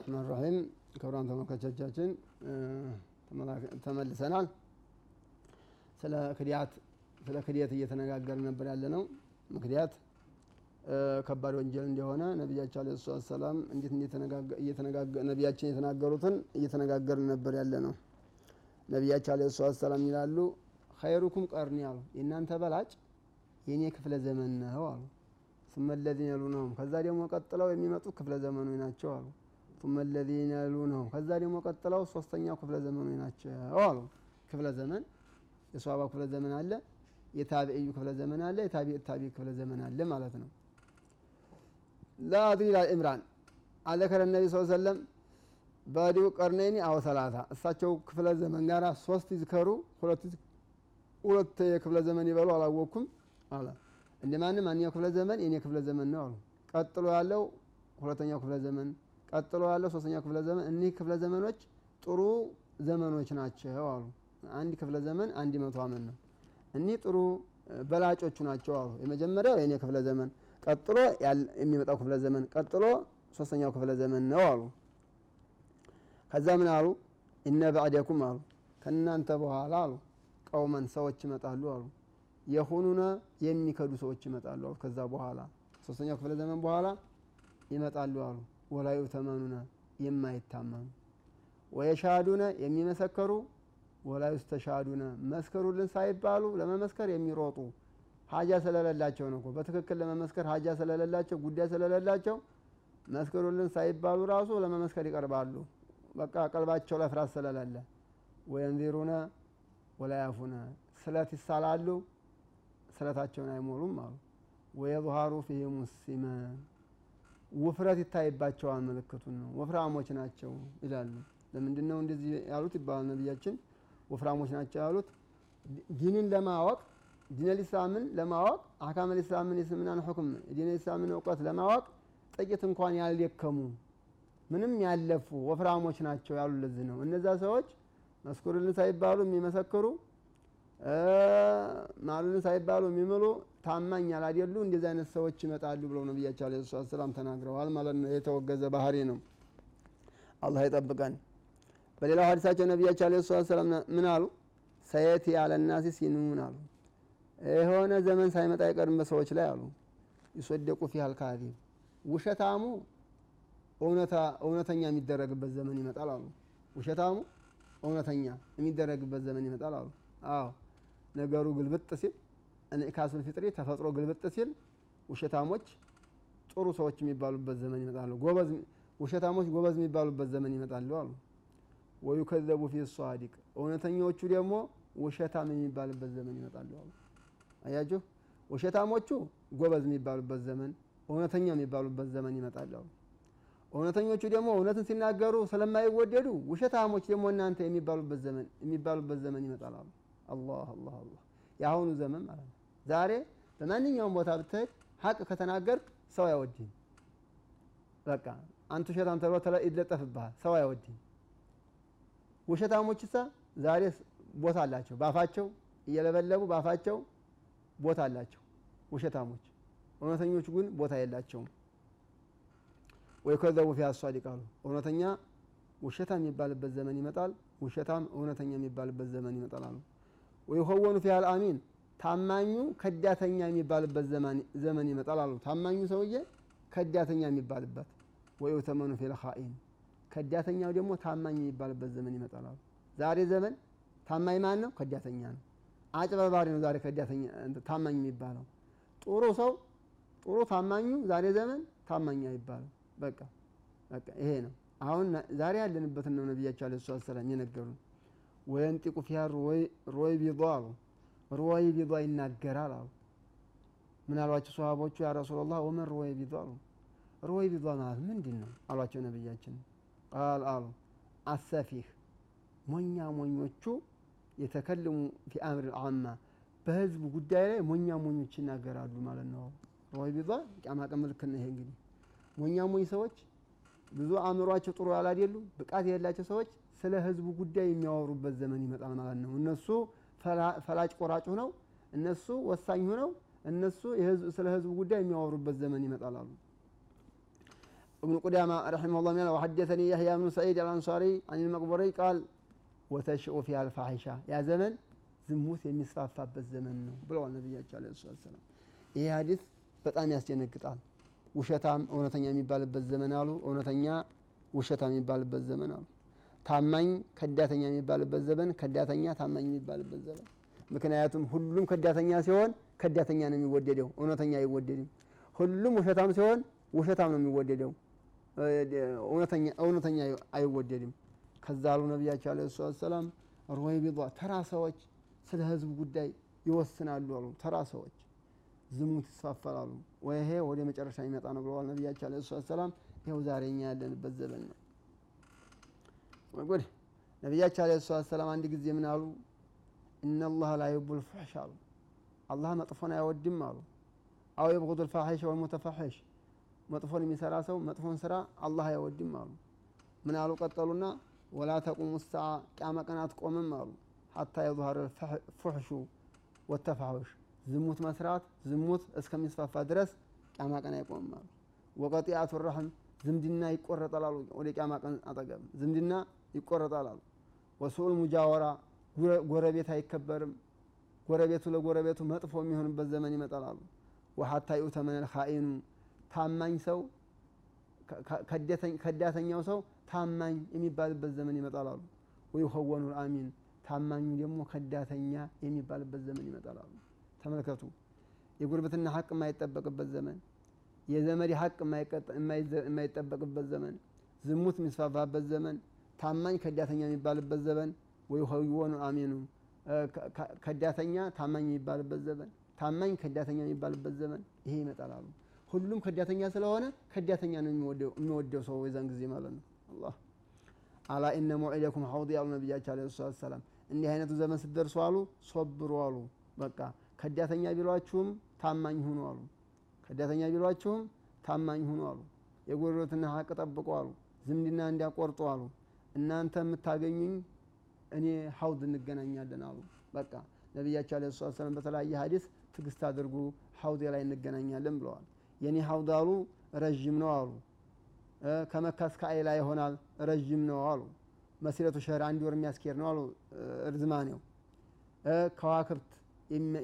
ራህማን ራሒም ክቡራን ተመልካቾቻችን ተመልሰናል። ስለ ክድያት ስለ ክድየት እየተነጋገርን ነበር ያለ ነው። ምክንያት ከባድ ወንጀል እንደሆነ ነቢያችን አለ ሰላት ሰላም ነቢያችን የተናገሩትን እየተነጋገርን ነበር ያለ ነው። ነቢያችን አለ ሰላት ሰላም ይላሉ ኸይሩኩም ቀርኒ አሉ የእናንተ በላጭ የእኔ ክፍለ ዘመን ነው አሉ። ሱመ ለዚነ የሉነሁም ከዛ ደግሞ ቀጥለው የሚመጡ ክፍለ ዘመኑ ናቸው አሉ። ሱመ ለዚነ የሉነሁም ከዛ ደግሞ ቀጥለው ሶስተኛው ክፍለ ዘመኑ ናቸው አሉ። ክፍለ ዘመን የሷባ ክፍለ ዘመን አለ፣ የታቢዕዩ ክፍለ ዘመን አለ፣ የታቢዕ ታቢዕ ክፍለ ዘመን አለ ማለት ነው። ላአድሪ ይላል ኢምራን አዘከረ ነቢ ስ ሰለም በዲው ቀርነይኒ አው ሰላሳ እሳቸው ክፍለ ዘመን ጋራ ሶስት ይዝከሩ ሁለት የክፍለ ዘመን ይበሉ አላወቅኩም አለ። እንደ ማንም አንኛው ክፍለ ዘመን የኔ ክፍለ ዘመን ነው አሉ። ቀጥሎ ያለው ሁለተኛው ክፍለ ዘመን፣ ቀጥሎ ያለው ሶስተኛው ክፍለ ዘመን። እኒህ ክፍለ ዘመኖች ጥሩ ዘመኖች ናቸው አሉ። አንድ ክፍለ ዘመን አንድ መቶ ዓመት ነው። እኒህ ጥሩ በላጮቹ ናቸው አሉ። የመጀመሪያው የኔ ክፍለ ዘመን፣ ቀጥሎ የሚመጣው ክፍለ ዘመን፣ ቀጥሎ ሶስተኛው ክፍለ ዘመን ነው አሉ። ከዛ ምን አሉ? እነ ባዕደኩም አሉ ከእናንተ በኋላ አሉ ቀውመን ሰዎች ይመጣሉ አሉ የሆኑነ የሚከዱ ሰዎች ይመጣሉ አሉ። ከዛ በኋላ ሶስተኛው ክፍለ ዘመን በኋላ ይመጣሉ አሉ። ወላዩ ተመኑነ የማይታመኑ ወየሻዱነ የሚመሰከሩ ወላዩ ስተሻዱነ መስከሩልን ሳይባሉ ለመመስከር የሚሮጡ ሀጃ ስለሌላቸው ነው። በትክክል ለመመስከር ሀጃ ስለሌላቸው ጉዳይ ስለሌላቸው መስክሩልን ሳይባሉ ራሱ ለመመስከር ይቀርባሉ። በቃ ቀልባቸው ፍርሃት ስለሌለ ወየንዚሩነ ወላያፉነ ስለት ይሳላሉ ስለታቸውን አይሞሉም አሉ። ወየظሃሩ ፊህም ሲመን ውፍረት ይታይባቸዋል። ምልክቱን ነው ወፍራሞች ናቸው ይላሉ። ለምንድን ነው እንደዚህ ያሉት ይባላል። ነቢያችን ወፍራሞች ናቸው ያሉት ዲንን ለማወቅ ዲን ልእስላምን ለማወቅ አካም ልእስላምን የስልምናን ሁክም ዲን ልእስላምን እውቀት ለማወቅ ጥቂት እንኳን ያልደከሙ ምንም ያለፉ ወፍራሞች ናቸው ያሉ። ለዚህ ነው እነዛ ሰዎች መስኩርልን ሳይባሉ የሚመሰክሩ ማሉልን ሳይባሉ የሚምሉ ታማኝ ያላደሉ እንደዚህ አይነት ሰዎች ይመጣሉ ብለው ነቢያቸው ዓለይሂ ሰላቱ ወሰላም ተናግረዋል ማለት ነው። የተወገዘ ባህሪ ነው። አላህ ይጠብቀን። በሌላው ሀዲሳቸው ነቢያቸው ዓለይሂ ሰላቱ ወሰላም ምን አሉ? ሰየቲ አለ ናሲ ሲኑን አሉ የሆነ ዘመን ሳይመጣ አይቀርም በሰዎች ላይ አሉ ይሶደቁ ፊሃል ካዚብ ውሸታሙ እውነተኛ የሚደረግበት ዘመን ይመጣል አሉ። ውሸታሙ እውነተኛ የሚደረግበት ዘመን ይመጣል አሉ። አዎ ነገሩ ግልብጥ ሲል እንኢካሱል ፊጥሪ ተፈጥሮ ግልብጥ ሲል ውሸታሞች ጥሩ ሰዎች የሚባሉበት ዘመን ይመጣሉ። ጎበዝ ውሸታሞች ጎበዝ የሚባሉበት ዘመን ይመጣሉ አሉ። ወዩከዘቡ ፊ ሷዲቅ እውነተኞቹ ደግሞ ውሸታም የሚባልበት ዘመን ይመጣሉ አሉ። አያችሁ ውሸታሞቹ ጎበዝ የሚባሉበት ዘመን፣ እውነተኛ የሚባሉበት ዘመን ይመጣሉ አሉ። እውነተኞቹ ደግሞ እውነትን ሲናገሩ ስለማይወደዱ ውሸታሞች ደግሞ እናንተ የሚባሉበት ዘመን የሚባሉበት ዘመን ይመጣል አሉ። አላህ አላህ አላህ የአሁኑ ዘመን ማለት ነው። ዛሬ በማንኛውም ቦታ ብትሄድ ሀቅ ከተናገር ሰው አይወድህም። በቃ አንተ ውሸታም ተብሎ ይለጠፍብሃል። ሰው አይወድህም። ውሸታሞች ሳ ዛሬ ቦታ አላቸው። ባፋቸው እየለበለቡ ባፋቸው ቦታ አላቸው ውሸታሞች። እውነተኞቹ ግን ቦታ የላቸውም። ወይ ከዘቡ ፊ አሷዲቅ አሉ። እውነተኛ ውሸታም የሚባልበት ዘመን ይመጣል። ውሸታም እውነተኛ የሚባልበት ዘመን ይመጣል አሉ። ወይ ሆወኑ ፊሃል አሚን ታማኙ ከዳተኛ የሚባልበት ዘመን ይመጣል አሉ። ታማኙ ሰውዬ ከዳተኛ የሚባልበት ወይ ተመኑ ፊል ኻኢን ከዳተኛው ደግሞ ታማኝ የሚባልበት ዘመን ይመጣል አሉ። ዛሬ ዘመን ታማኝ ማን ነው? ከዳተኛ ነው። አጭበርባሪ ነው ዛሬ ከዳተኛ ታማኝ የሚባለው። ጥሩ ሰው ጥሩ ታማኙ ዛሬ ዘመን ታማኝ አይባልም። በቃ በቃ ይሄ ነው አሁን ዛሬ ያለንበትን ነው ነቢያቸው ሰላቱ ወሰላም የነገሩን። وينطق فيها الرويبضة አሉ رويبضة ይናገራል አሉ። ምን አሏቸው ሰሃቦቹ? يا رسول الله ومن الرويبضة አሉ። رويبضة ማለት ምንድን ነው አሏቸው ነቢያችን። قال አሉ السفيه ሞኛ ሞኞቹ يتكلم في أمر العامة በህዝቡ ጉዳይ ላይ ሞኛ ሞኞች ይናገራሉ ማለት ነው። رويبضة ቂያማ ቀን ምልክት ነው ይሄ እንግዲህ ሞኛ ሞኝ ሰዎች ብዙ አእምሯቸው ጥሩ ያላደሉ ብቃት የሌላቸው ሰዎች ስለ ህዝቡ ጉዳይ የሚያወሩበት ዘመን ይመጣል ማለት ነው። እነሱ ፈላጭ ቆራጭ ሆነው እነሱ ወሳኝ ሆነው እነሱ ስለ ህዝቡ ጉዳይ የሚያወሩበት ዘመን ይመጣል አሉ። ابن قدامة رحمه الله من وحدثني يحيى بن سعيد الأنصاري عن المقبري قال وتشئ فيها الفاحشة يا زمن ዝሙት የሚስፋፋበት ዘመን ነው ብለዋል ነቢያቸው አለ ሰላት ሰላም ይህ ሀዲስ በጣም ያስደነግጣል ውሸታም እውነተኛ የሚባልበት ዘመን አሉ እውነተኛ ውሸታም የሚባልበት ዘመን አሉ ታማኝ ከዳተኛ የሚባልበት ዘመን ከዳተኛ ታማኝ የሚባልበት ዘመን። ምክንያቱም ሁሉም ከዳተኛ ሲሆን ከዳተኛ ነው የሚወደደው እውነተኛ አይወደድም። ሁሉም ውሸታም ሲሆን ውሸታም ነው የሚወደደው እውነተኛ አይወደድም። ከዛ አሉ ነቢያቸው አለ ሰላት ሰላም ሮይ ተራ ሰዎች ስለ ህዝብ ጉዳይ ይወስናሉ አሉ። ተራ ሰዎች ዝሙት ይስፋፋላሉ ወይ ይሄ ወደ መጨረሻ ይመጣ ነው ብለዋል ነቢያቸው አለ ሰላት ሰላም ይኸው ዛሬ ያለንበት ዘመን ነው ጉድ ነቢያችን አለ ሰላት ሰላም አንድ ጊዜ ምን አሉ? እናላህ ላ ዩቡ ልፋሕሽ አሉ። አላህ መጥፎን አይወድም አሉ። አው የብغض ልፋሒሽ ወልሙተፋሒሽ መጥፎን የሚሰራ ሰው መጥፎን ስራ አላህ አይወድም አሉ። ምን አሉ? ቀጠሉና ወላ ተቁሙ ሰዓ ቅያመ ቀን አትቆምም አሉ። ሀታ የظሀር ፉሕሹ ወተፋሑሽ። ዝሙት መስራት ዝሙት እስከሚስፋፋ ድረስ ቅያማ ቀን አይቆምም አሉ። ወቀጢአቱ ረሕም ዝምድና ይቆረጠላሉ ወደ ቅያማ ቀን አጠገብ ዝምድና ይቆረጣል አሉ። ወሱኡል ሙጃወራ ጎረቤት አይከበርም። ጎረቤቱ ለጎረቤቱ መጥፎ የሚሆንበት ዘመን ይመጣል አሉ። ወሀታ ዩተመነል ኻኢኑ ታማኝ ሰው ከዳተኛው ሰው ታማኝ የሚባልበት ዘመን ይመጣል አሉ። ወይኸወኑ አሚን ታማኙ ደግሞ ከዳተኛ የሚባልበት ዘመን ይመጣል አሉ። ተመልከቱ። የጉርብትና ሀቅ የማይጠበቅበት ዘመን የዘመድ ሀቅ የማይጠበቅበት ዘመን ዝሙት የሚስፋፋበት ዘመን ታማኝ ከዳተኛ የሚባልበት ዘመን ወይኸወኑ አሚኑ ከዳተኛ ታማኝ የሚባልበት ዘመን ታማኝ ከዳተኛ የሚባልበት ዘመን ይሄ ይመጣል አሉ። ሁሉም ከዳተኛ ስለሆነ ከዳተኛ ነው የሚወደው ሰው የዛን ጊዜ ማለት ነው። አላህ አላ ኢነ መውዒደኩም ሐውድ ያሉ ነቢያቸው አለ ሰላት ሰላም እንዲህ አይነቱ ዘመን ስትደርሱ አሉ ሶብሩ አሉ። በቃ ከዳተኛ ቢሏችሁም ታማኝ ሁኑ አሉ። ከዳተኛ ቢሏችሁም ታማኝ ሁኑ አሉ። የጎረቤትና ሀቅ ጠብቁ አሉ። ዝምድና እንዲያቆርጡ አሉ እናንተ የምታገኙኝ እኔ ሀውድ እንገናኛለን አሉ። በቃ ነቢያቸው አለ ሰላት ሰላም በተለያየ ሀዲስ ትግስት አድርጉ ሀውድ ላይ እንገናኛለን ብለዋል። የኔ ሀውድ አሉ ረዥም ነው አሉ። ከመካ እስከ አይላ ይሆናል ረዥም ነው አሉ። መሲረቱ ሸህር አንድ ወር የሚያስኬድ ነው አሉ። ርዝማኔው ከዋክብት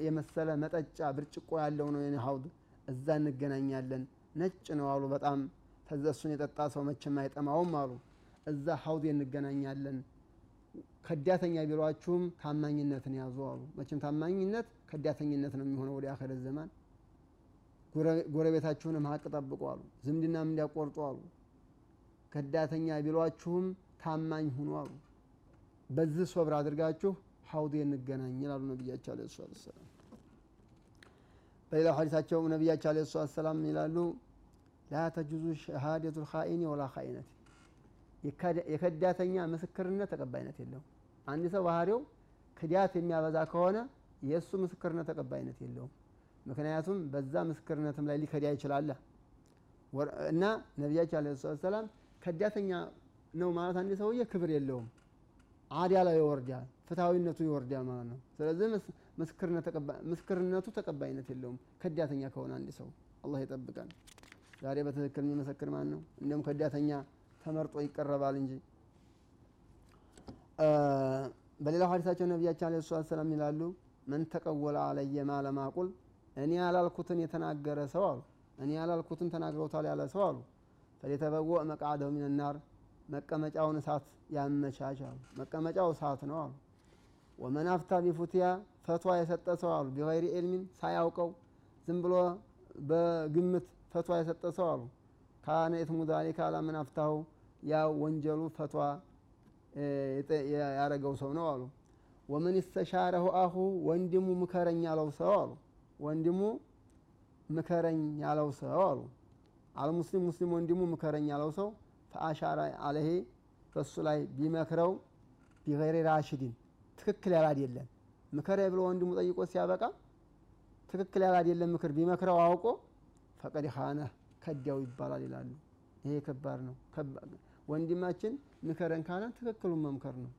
የመሰለ መጠጫ ብርጭቆ ያለው ነው የኔ ሀውድ እዛ እንገናኛለን። ነጭ ነው አሉ በጣም። እሱን የጠጣ ሰው መቼም አይጠማውም አሉ እዛ ሀውድ እንገናኛለን። ከዳተኛ ቢሏችሁም ታማኝነትን ያዙ አሉ። መቼም ታማኝነት ከዳተኝነት ነው የሚሆነው ወደ አኸረት ዘማን ጎረቤታችሁንም ሀቅ ጠብቁ አሉ። ዝምድናም እንዲያቆርጡ አሉ። ከዳተኛ ቢሏችሁም ታማኝ ሁኑ አሉ። በዚህ ሶብር አድርጋችሁ ሀውዴ እንገናኝ ይላሉ ነቢያቸው አለ ሰላት ሰላም በሌላው ሀዲሳቸው ነቢያቸው አለ ሰላት ሰላም ይላሉ? ላ ተጁዙ ሸሃደቱ ልካኢኒ ወላ ካኢነት የከዳተኛ ምስክርነት ተቀባይነት የለውም። አንድ ሰው ባህሪው ክዳት የሚያበዛ ከሆነ የእሱ ምስክርነት ተቀባይነት የለውም። ምክንያቱም በዛ ምስክርነትም ላይ ሊከዳ ይችላል። እና ነቢያቸው አለ ሰላም ከዳተኛ ነው ማለት አንድ ሰውዬ ክብር የለውም። አዲያ ላይ ይወርዳል ፍትሐዊነቱ ይወርዳል ማለት ነው። ስለዚህ ምስክርነቱ ተቀባይነት የለውም። ከዳተኛ ከሆነ አንድ ሰው አላህ ይጠብቃል ዛሬ በትክክል የሚመሰክር ማን ነው? እንዲሁም ከዳተኛ ተመርጦ ይቀረባል እንጂ። በሌላው ሀዲሳቸው ነቢያቸው አለ ሰላት ሰላም ይላሉ መን ተቀወለ አለየ ማለማቁል እኔ ያላልኩትን የተናገረ ሰው አሉ እኔ ያላልኩትን ተናግረውታል ያለ ሰው አሉ። ፈሊተበወእ መቃደው ሚንናር መቀመጫውን እሳት ያመቻች አሉ መቀመጫው እሳት ነው አሉ። ወመን አፍታ ቢፉትያ ፈትዋ የሰጠ ሰው አሉ ቢገይሪ ዕልሚን ሳያውቀው ዝም ብሎ በግምት ፈትዋ የሰጠ ሰው አሉ። ካነ ኢትሙ ዛሊከ አላ መን አፍታሁ ያ ወንጀሉ ፈትዋ ያረገው ሰው ነው አሉ። ወመን እስተሻረሁ አሁ ወንድሙ ምከረኝ ያለው ሰው አሉ። ወንድሙ ምከረኝ ያለው ሰው አሉ። አልሙስሊም ሙስሊም ወንድሙ ምከረኝ ያለው ሰው ፈአሻረ አለሄ በሱ ላይ ቢመክረው ቢገይሪ ራሽዲን ትክክል ያል አይደለም ምከረ ብሎ ወንድሙ ጠይቆ ሲያበቃ ትክክል ያል አይደለም ምክር ቢመክረው አውቆ ፈቀድ ኻነ ከዲያው ይባላል ይላሉ። ይሄ ከባድ ነው ወንድማችን ምከረን ካለ ትክክሉን መምከር ነው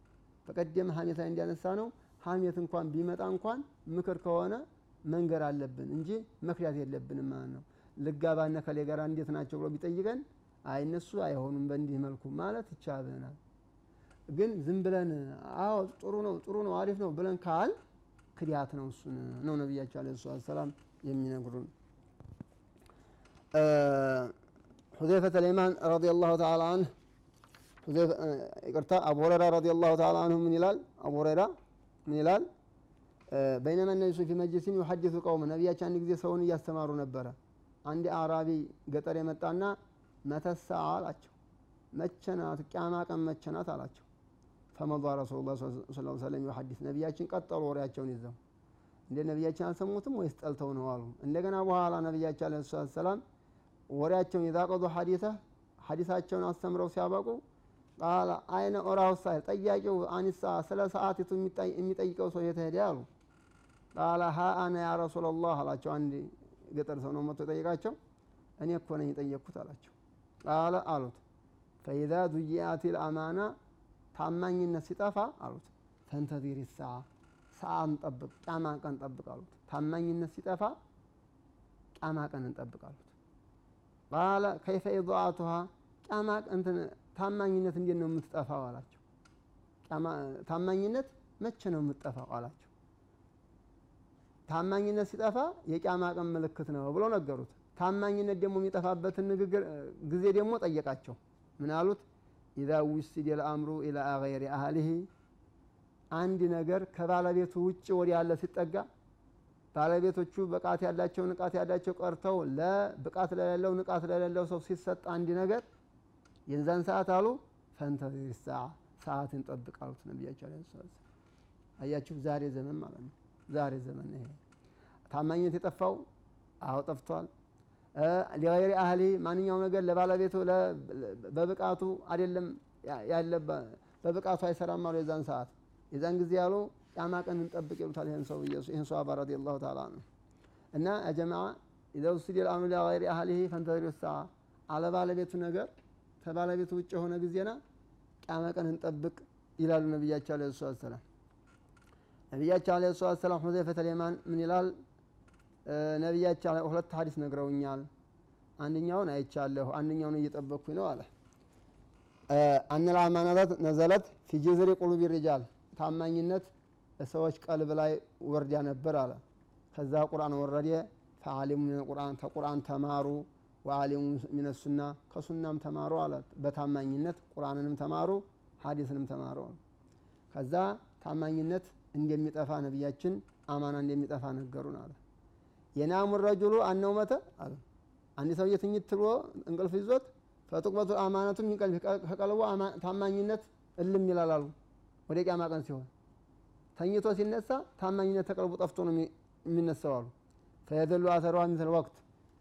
በቀደም ሀሜት ላይ እንዲያነሳ ነው ሀሜት እንኳን ቢመጣ እንኳን ምክር ከሆነ መንገር አለብን እንጂ መክዳት የለብንም ማለት ነው ልጋባነ ከሌ ጋር እንዴት ናቸው ብሎ ቢጠይቀን አይ እነሱ አይሆኑም በእንዲህ መልኩ ማለት ይቻለናል። ግን ዝም ብለን አዎ ጥሩ ነው ጥሩ ነው አሪፍ ነው ብለን ካል ክዲያት ነው። እሱን ነው ነቢያቸው ዓለይሂ ሰላቱ ወሰላም የሚነግሩን። ሁዘይፈተ ልየማን ረዲየላሁ ተዓላ አንሁ ይቅርታ አቡ ሁረይራ ረዲየላሁ ተዓላ አንሁ ምን ይላል? አቡ ሁረይራ ምን ይላል? بينما النبي في مجلس يحدث القوم ነቢያቸው አንድ ጊዜ ሰውን እያስተማሩ ነበረ። አንድ አዕራቢ ገጠር የመጣና متى الساعة አላቸው። መቸናት ቅያማ ቀን መቸናት አላቸው። رسول الله صلى الله عليه وسلم يحدث ነቢያችን ቀጠሉ ወሬያቸውን ይዘው እንደ ነቢያችን አልሰሙትም ወይስ ጠልተው ነው አሉ። እንደገና በኋላ ነቢያችን الصلاة والسلام ወሬያቸውን ይዘው ቀጠሉ ሐዲሰ ሐዲሳቸውን አስተምረው ሲያበቁ أين أراه السائل ጠያቂው عن الساعة ስለ ሰዓቲቱ የሚጠይቀው ሰው የት ሄደ አሉ። ቃለ ሀ አነ ያ ረሱለላህ አላቸው። አንድ ገጠር ሰው ነው መጥቶ የጠየቃቸው። እኔ እኮ ነኝ የጠየቅኩት አላቸው። ቃለ አሉት ፈኢዛ ዱይአት ልአማና ታማኝነት ሲጠፋ አሉት ፈንተዚር ሰዓ ሰዓን ጠብቅ ቂያማ ቀን ጠብቅ አሉት። ታማኝነት ሲጠፋ ቂያማ ቀን እንጠብቅ አሉት። ቃለ ከይፈ ኢضአቱሃ ቂያማ እንትን ታማኝነት እንዴት ነው የምትጠፋው አላቸው። ታማኝነት መቼ ነው የምትጠፋው አላቸው። ታማኝነት ሲጠፋ የቂያማ ቀን ምልክት ነው ብለው ነገሩት። ታማኝነት ደግሞ የሚጠፋበትን ንግግር ጊዜ ደግሞ ጠየቃቸው። ምን አሉት? ኢዛ ውስድ ልአምሩ ኢላ ገይሪ አህሊሂ አንድ ነገር ከባለቤቱ ውጭ ወደ ያለ ሲጠጋ ባለቤቶቹ ብቃት ያላቸው ንቃት ያላቸው ቀርተው ለብቃት ለሌለው ንቃት ለሌለው ሰው ሲሰጥ አንድ ነገር የዛን ሰዓት አሉ ፈንተዚር ሰዓ ሰዓትን ጠብቅ አሉት ነቢያቸው ሰላቱ ወሰላም። አያችሁ ዛሬ ዘመን ማለት ነው። ዛሬ ዘመን ይሄ ታማኝነት የጠፋው አዎ ጠፍቷል። ሊገይሪ አህሊ ማንኛውም ነገር ለባለቤቱ በብቃቱ አይደለም ያለ በብቃቱ አይሰራም አሉ የዛን ሰዓት የዛን ጊዜ ያሉ ቂያማ ቀን እንጠብቅ ይሉታል። ይህን ሰው ይህን ሰሃባ ረዲየላሁ ተዓላ አንሁ እና ጀማዓ ኢዛ ውስዲየ ልአምሩ ኢላ ገይሪ አህሊሂ ፈንተዚሩ ሰዓ አለ ባለቤቱ ነገር ከባለቤቱ ውጭ የሆነ ጊዜና ቂያማ ቀን እንጠብቅ ይላሉ ነቢያቸው ዓለይሂ ሰላቱ ወሰላም። ነቢያቸው ዓለይሂ ሰላቱ ወሰላም ሁዘይፈተ ልየማን ምን ይላል? ነቢያቸው ሁለት ሀዲስ ነግረውኛል። አንደኛውን አይቻለሁ፣ አንደኛውን እየጠበቅኩኝ ነው አለ። አነል ነዘለት ፊ ጀዝሪ ቁሉቢ ሪጃል ታማኝነት ሰዎች ቀልብ ላይ ወርዳ ነበር አለ። ከዛ ቁርአን ወረደ። ፈአሊሙ ቁርአን ተቁርአን ተማሩ ወአሊሙ ሚነ ሱና ከሱናም ተማሩ አለ። በታማኝነት ቁርአንንም ተማሩ ሀዲስንም ተማሩ። ከዛ ታማኝነት እንደሚጠፋ ነቢያችን አማና እንደሚጠፋ ነገሩን አለ። የናሙ ረጁሉ አነውመተ አለ አንድ ሰውዬ ትኝት ብሎ እንቅልፍ ይዞት ፈጡቅበቱ አማነቱ ከቀልቡ ታማኝነት እልም ይላል አሉ። ወደ ቂያማ ቀን ሲሆን ተኝቶ ሲነሳ ታማኝነት ተቀልቡ ጠፍቶ ነው የሚነሳው አሉ። ፈየደሉ አተሯ ሚስል ወቅት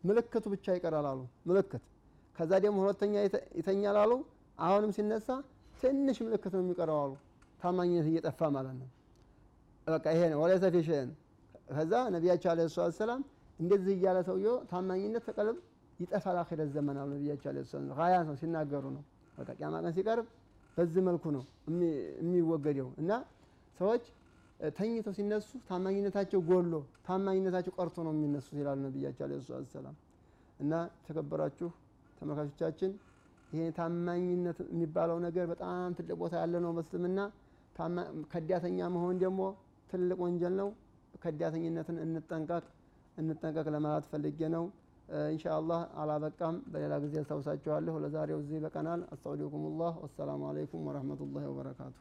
ምልክቱ ብቻ ይቀራል አሉ። ምልክት ከዛ ደግሞ ሁለተኛ ይተኛል አሉ። አሁንም ሲነሳ ትንሽ ምልክት ነው የሚቀረው አሉ። ታማኝነት እየጠፋ ማለት ነው። በቃ ይሄ ነው ወለይሰ ፊ ከዛ ነቢያቸው ዓለይሂ ሰላቱ ወሰላም እንደዚህ እያለ ሰውየው ታማኝነት ተቀልብ ይጠፋል አኺረት ዘመን አሉ ነቢያቸው ሰላቱ ወሰላም ሀያ ነው ሲናገሩ ነው። በቃ ቂያማ ቀን ሲቀርብ በዚህ መልኩ ነው የሚወገደው እና ሰዎች ተኝተው ሲነሱ ታማኝነታቸው ጎሎ ታማኝነታቸው ቀርቶ ነው የሚነሱት ይላሉ ነቢያቸው ዓለይሂ ሰላቱ ወሰላም። እና ተከበራችሁ ተመልካቾቻችን ይሄ ታማኝነት የሚባለው ነገር በጣም ትልቅ ቦታ ያለ ነው በእስልምና። ከዳተኛ መሆን ደግሞ ትልቅ ወንጀል ነው። ከዳተኝነትን እንጠንቀቅ እንጠንቀቅ ለማለት ፈልጌ ነው። ኢንሻአላህ አላበቃም። በሌላ ጊዜ አስታውሳችኋለሁ። ለዛሬው እዚህ በቀናል። አስተውዲኩም ላህ ወሰላሙ አለይኩም ወረህመቱላሂ ወበረካቱ።